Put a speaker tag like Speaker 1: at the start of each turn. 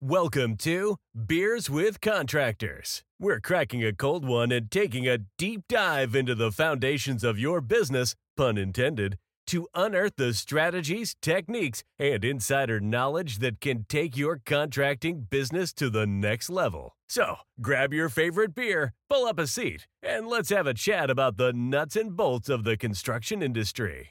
Speaker 1: Welcome to Beers with Contractors. We're cracking a cold one and taking a deep dive into the foundations of your business, pun intended, to unearth the strategies, techniques, and insider knowledge that can take your contracting business to the next level. So grab your favorite beer, pull up a seat, and let's have a chat about the nuts and bolts of the construction industry.